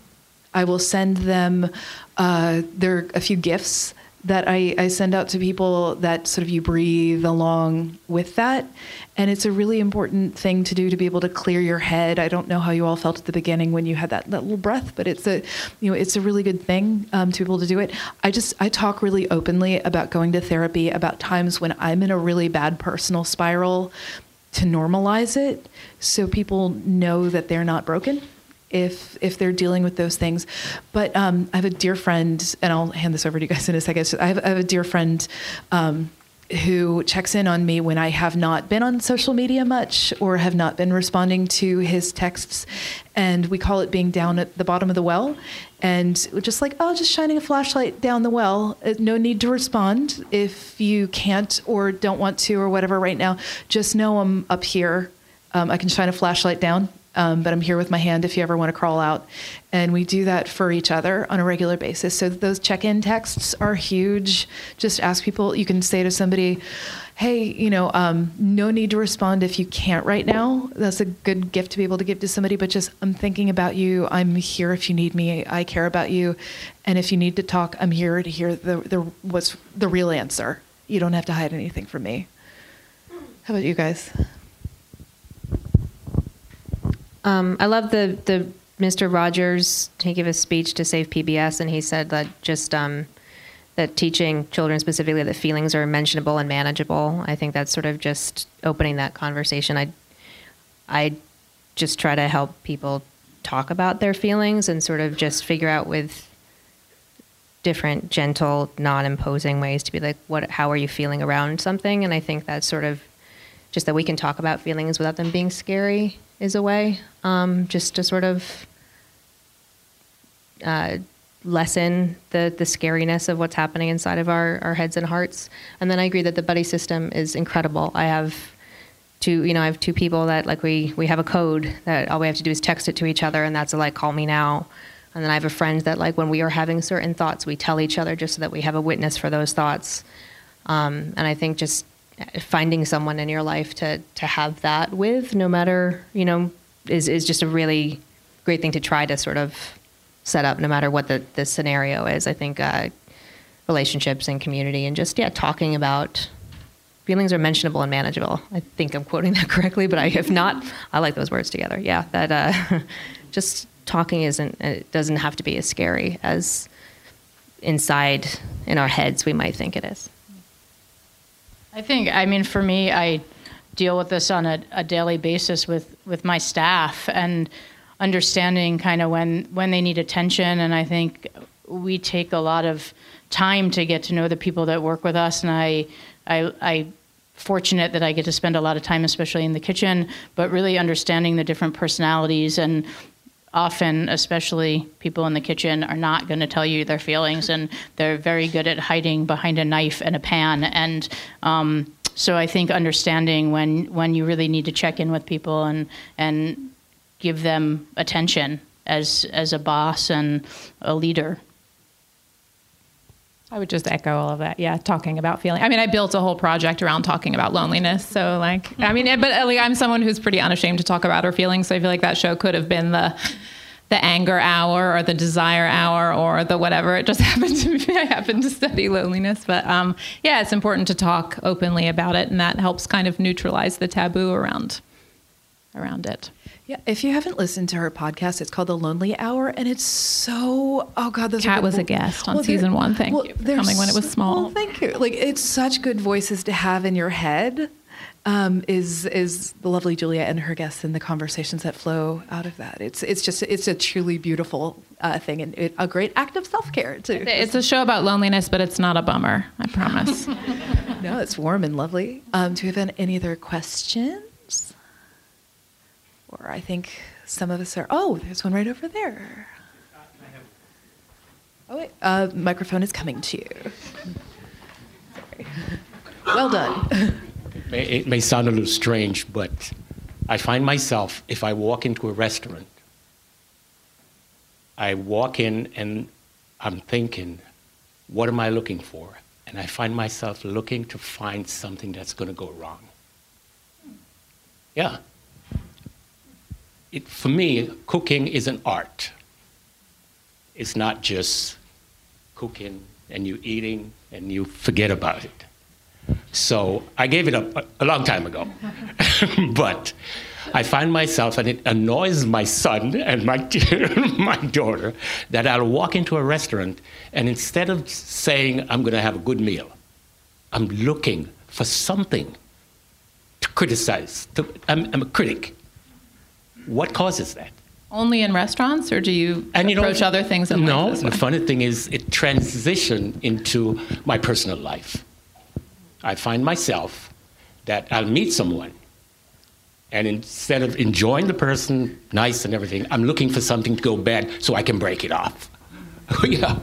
I will send them. Uh, there a few gifts that I, I, send out to people that sort of you breathe along with that. And it's a really important thing to do to be able to clear your head. I don't know how you all felt at the beginning when you had that, that little breath, but it's a you know it's a really good thing um, to be able to do it. I just I talk really openly about going to therapy, about times when I'm in a really bad personal spiral to normalize it so people know that they're not broken if if they're dealing with those things. But um, I have a dear friend, and I'll hand this over to you guys in a second. I have, I have a dear friend. Um, who checks in on me when I have not been on social media much or have not been responding to his texts. And we call it being down at the bottom of the well. And just like, oh, just shining a flashlight down the well. Uh, no need to respond if you can't or don't want to or whatever right now. Just know I'm up here. Um, I can shine a flashlight down um, but I'm here with my hand if you ever want to crawl out. And we do that for each other on a regular basis. So those check in texts are huge. Just ask people, you can say to somebody, hey, you know, um, no need to respond if you can't right now. That's a good gift to be able to give to somebody, but just, I'm thinking about you. I'm here if you need me. I care about you. And if you need to talk, I'm here to hear the, the, what's the real answer. You don't have to hide anything from me. How about you guys? Um, I love the the Mr. Rogers. He gave a speech to Save PBS, and he said that just um, that teaching children specifically that feelings are mentionable and manageable. I think that's sort of just opening that conversation. I I just try to help people talk about their feelings and sort of just figure out with different gentle non-imposing ways to be like what how are you feeling around something and i think that's sort of just that we can talk about feelings without them being scary is a way, um, just to sort of uh, lessen the the scariness of what's happening inside of our, our heads and hearts. And then I agree that the buddy system is incredible. I have two, you know, I have two people that like we we have a code that all we have to do is text it to each other, and that's a, like call me now. And then I have a friend that like when we are having certain thoughts, we tell each other just so that we have a witness for those thoughts. Um, and I think just finding someone in your life to to have that with, no matter you know, is is just a really great thing to try to sort of set up, no matter what the the scenario is. I think uh, relationships and community, and just yeah, talking about feelings are mentionable and manageable. I think I'm quoting that correctly, but I if not, I like those words together. Yeah, that uh, just talking isn't it doesn't have to be as scary as inside in our heads we might think it is. I think, I mean, for me, I deal with this on a, a daily basis with, with my staff and understanding kind of when, when they need attention. And I think we take a lot of time to get to know the people that work with us. And I, I, I fortunate that I get to spend a lot of time, especially in the kitchen, but really understanding the different personalities and often, especially people in the kitchen, are not going to tell you their feelings, and they're very good at hiding behind a knife and a pan. And um, so, I think understanding when when you really need to check in with people and and give them attention as as a boss and a leader. I would just echo all of that. Yeah, talking about feeling. I mean, I built a whole project around talking about loneliness. So, like, I mean, but like, I'm someone who's pretty unashamed to talk about her feelings. So I feel like that show could have been the the anger hour or the desire hour or the whatever. It just happened to me. I happened to study loneliness, but um, yeah, it's important to talk openly about it, and that helps kind of neutralize the taboo around around it. Yeah, if you haven't listened to her podcast, it's called The Lonely Hour, and it's so oh god, those Kat was a guest on well, season one. Thank well, you for coming when it was small. Well, thank you. Like it's such good voices to have in your head. um, is is the lovely Julia and her guests and the conversations that flow out of that. It's it's just it's a truly beautiful uh, thing and it, a great act of self care too. It's a show about loneliness, but it's not a bummer. I promise. no, it's warm and lovely. Um, do we have any other questions? Or I think some of us are. Oh, there's one right over there. Oh wait, uh, microphone is coming to you. Sorry. Well done. It may sound a little strange, but I find myself, if I walk into a restaurant, I walk in and I'm thinking, what am I looking for? And I find myself looking to find something that's going to go wrong. Yeah. It, for me, cooking is an art. It's not just cooking and you eating and you forget about it. So I gave it up a, long time ago. but I find myself, and it annoys my son and my, my daughter, that I'll walk into a restaurant and instead of saying, I'm going to have a good meal, I'm looking for something to criticize. To, I'm, I'm a critic. What causes that? Only in restaurants, or do you and, you approach know, other things in no, life? No, the funny thing is, it transitioned into my personal life. I find myself that I'll meet someone, and instead of enjoying the person, nice and everything, I'm looking for something to go bad so I can break it off. yeah.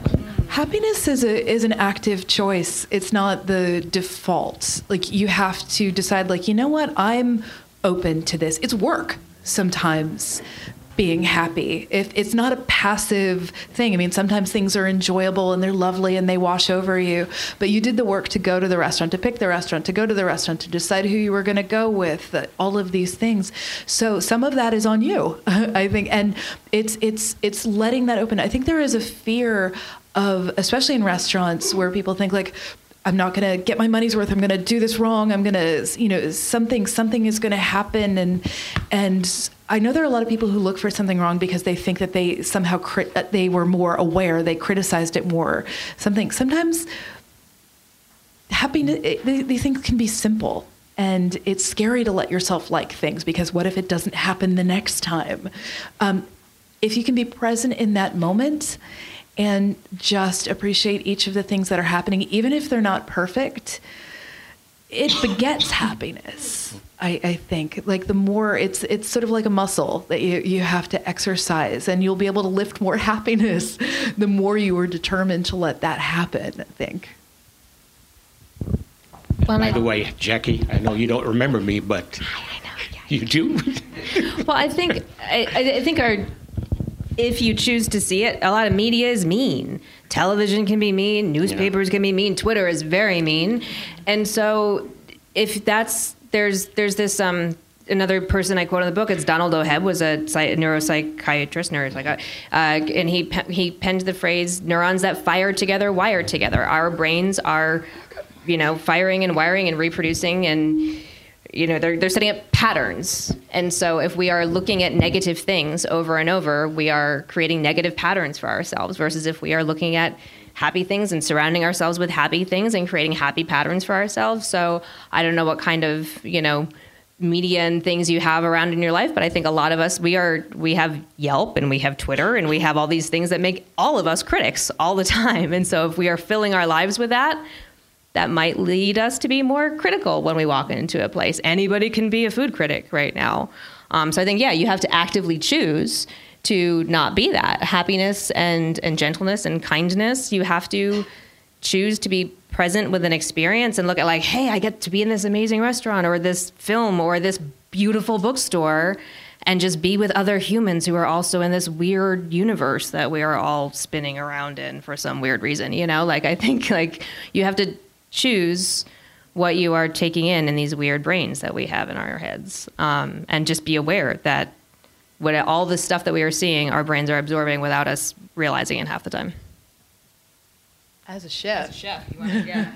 Happiness is a is an active choice. It's not the default. Like you have to decide like, you know what? I'm open to this. It's work sometimes being happy. If it's not a passive thing. I mean, sometimes things are enjoyable and they're lovely and they wash over you, but you did the work to go to the restaurant, to pick the restaurant, to go to the restaurant, to decide who you were going to go with, all of these things. So some of that is on you, I think, and it's it's it's letting that open. I think there is a fear of especially in restaurants where people think like I'm not going to get my money's worth. I'm going to do this wrong. I'm going to, you know, something something is going to happen, and and I know there are a lot of people who look for something wrong because they think that they somehow crit- they were more aware, they criticized it more. Something sometimes happiness these things can be simple and it's scary to let yourself like things because what if it doesn't happen the next time um, if you can be present in that moment and just appreciate each of the things that are happening, even if they're not perfect, it begets happiness. I, I, think. Like the more it's it's sort of like a muscle that you, you have to exercise and you'll be able to lift more happiness the more you are determined to let that happen i think. Well, by I, the way jackie i know you don't remember me but I, I know, yeah, you do? Well i think I, I think our if you choose to see it, a lot of media is mean. Television can be mean, newspapers yeah. can be mean, Twitter is very mean. And so if that's there's there's this um another person I quote in the book. It's Donald O. Hebb was a neuropsychiatrist, neuropsychiatrist, uh, and he he penned the phrase "neurons that fire together wire together." Our brains are, you know, firing and wiring and reproducing and you know they're, they're setting up patterns. And so if we are looking at negative things over and over we are creating negative patterns for ourselves versus if we are looking at happy things and surrounding ourselves with happy things and creating happy patterns for ourselves. So i don't know what kind of you know media and things you have around in your life but i think a lot of us we are we have yelp and we have twitter and we have all these things that make all of us critics all the time. And so if we are filling our lives with that that might lead us to be more critical when we walk into a place. Anybody can be a food critic right now. Um, so I think, yeah, you have to actively choose to not be that. Happiness and, and gentleness and kindness, you have to choose to be present with an experience and look at, like, hey, I get to be in this amazing restaurant or this film or this beautiful bookstore and just be with other humans who are also in this weird universe that we are all spinning around in for some weird reason you know like i think like you have to choose what you are taking in in these weird brains that we have in our heads um, and just be aware that what all the stuff that we are seeing our brains are absorbing without us realizing it half the time as a chef, as a chef you want to get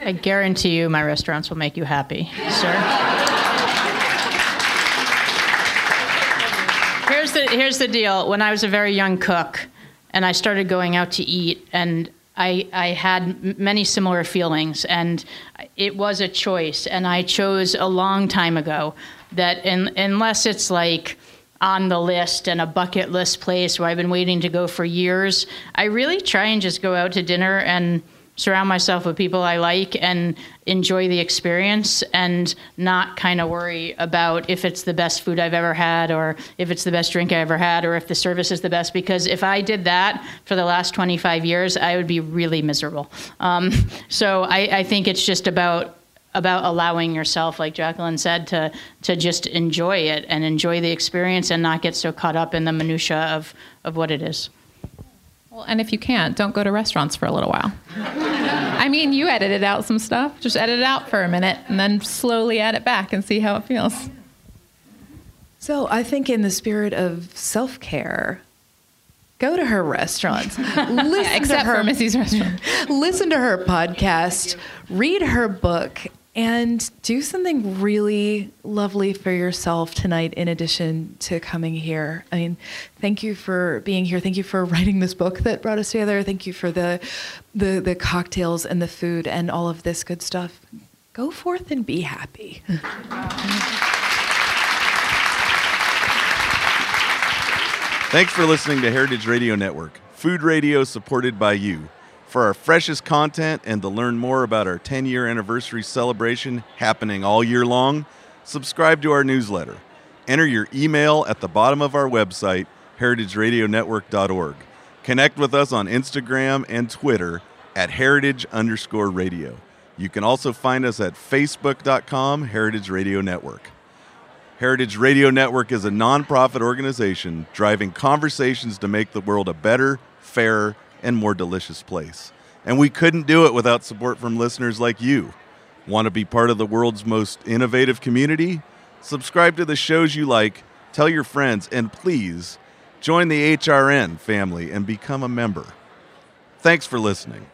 I guarantee you my restaurants will make you happy, sir. here's the here's the deal. When I was a very young cook and I started going out to eat and I, I had many similar feelings, and it was a choice. And I chose a long time ago that, in, unless it's like on the list and a bucket list place where I've been waiting to go for years, I really try and just go out to dinner and surround myself with people I like and enjoy the experience and not kind of worry about if it's the best food I've ever had or if it's the best drink I ever had or if the service is the best. Because if I did that for the last 25 years, I would be really miserable. Um, so I, I think it's just about about allowing yourself, like Jacqueline said, to to just enjoy it and enjoy the experience and not get so caught up in the minutia of of what it is. Well, and if you can't, don't go to restaurants for a little while. I mean, you edited out some stuff. Just edit it out for a minute and then slowly add it back and see how it feels. So I think, in the spirit of self care, go to her restaurants. Listen except to her, for Missy's restaurant. Listen to her podcast, read her book, and do something really lovely for yourself tonight in addition to coming here. I mean, thank you for being here. Thank you for writing this book that brought us together. Thank you for the the the cocktails and the food and all of this good stuff. Go forth and be happy. Thanks for listening to Heritage Radio Network, food radio supported by you. For our freshest content and to learn more about our 10 year anniversary celebration happening all year long, subscribe to our newsletter. Enter your email at the bottom of our website, heritageradionetwork.org. Connect with us on Instagram and Twitter at heritage underscore radio. You can also find us at facebook.com Heritage Radio Network. Heritage Radio Network is a nonprofit organization driving conversations to make the world a better, fairer, and more delicious place. And we couldn't do it without support from listeners like you. Want to be part of the world's most innovative community? Subscribe to the shows you like, tell your friends, and please join the HRN family and become a member. Thanks for listening.